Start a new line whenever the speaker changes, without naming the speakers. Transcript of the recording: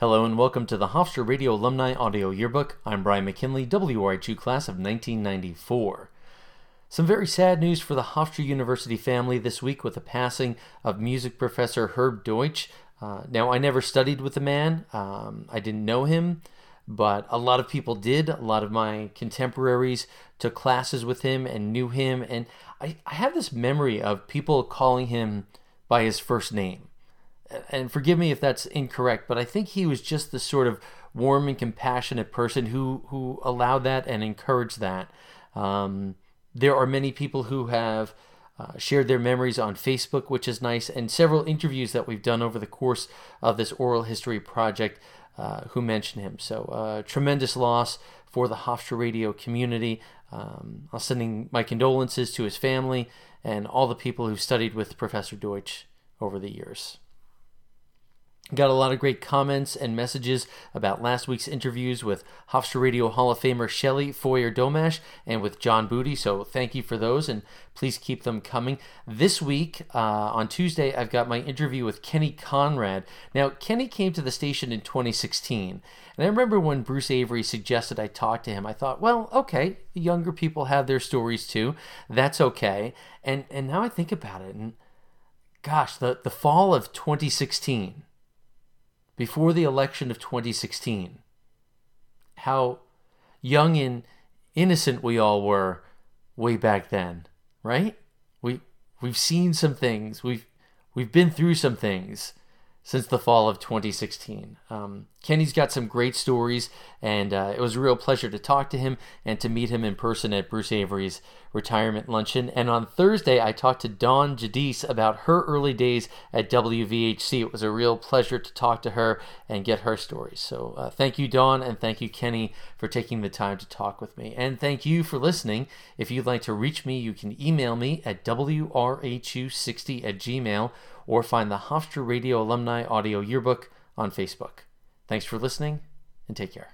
Hello and welcome to the Hofstra Radio Alumni Audio Yearbook. I'm Brian McKinley, WRHU class of 1994. Some very sad news for the Hofstra University family this week with the passing of music professor Herb Deutsch. Uh, now, I never studied with the man, um, I didn't know him, but a lot of people did. A lot of my contemporaries took classes with him and knew him, and I, I have this memory of people calling him by his first name and forgive me if that's incorrect, but I think he was just the sort of warm and compassionate person who who allowed that and encouraged that. Um, there are many people who have uh, shared their memories on Facebook, which is nice, and several interviews that we've done over the course of this oral history project uh, who mention him. So, uh, tremendous loss for the Hofstra Radio community. Um, I'm sending my condolences to his family and all the people who studied with Professor Deutsch over the years. Got a lot of great comments and messages about last week's interviews with Hofstra Radio Hall of Famer Shelley Foyer Domash and with John Booty. So thank you for those and please keep them coming. This week, uh, on Tuesday, I've got my interview with Kenny Conrade. Now, Kenny came to the station in 2016. And I remember when Bruce Avery suggested I talk to him, I thought, well, okay, the younger people have their stories too. That's okay. And, and now I think about it, and gosh, the, the fall of 2016 before the election of 2016, how young and innocent we all were way back then, right? We we've seen some things. We've we've been through some things since the fall of 2016. Um, Kenny's got some great stories, and uh, it was a real pleasure to talk to him and to meet him in person at Bruce Avery's retirement luncheon. And on Thursday, I talked to Dawn Giudice about her early days at WVHC. It was a real pleasure to talk to her and get her stories. So uh, thank you, Dawn, and thank you, Kenny, for taking the time to talk with me. And thank you for listening. If you'd like to reach me, you can email me at WRHU60 at gmail or find the Hofstra Radio Alumni Audio Yearbook on Facebook. Thanks for listening and take care.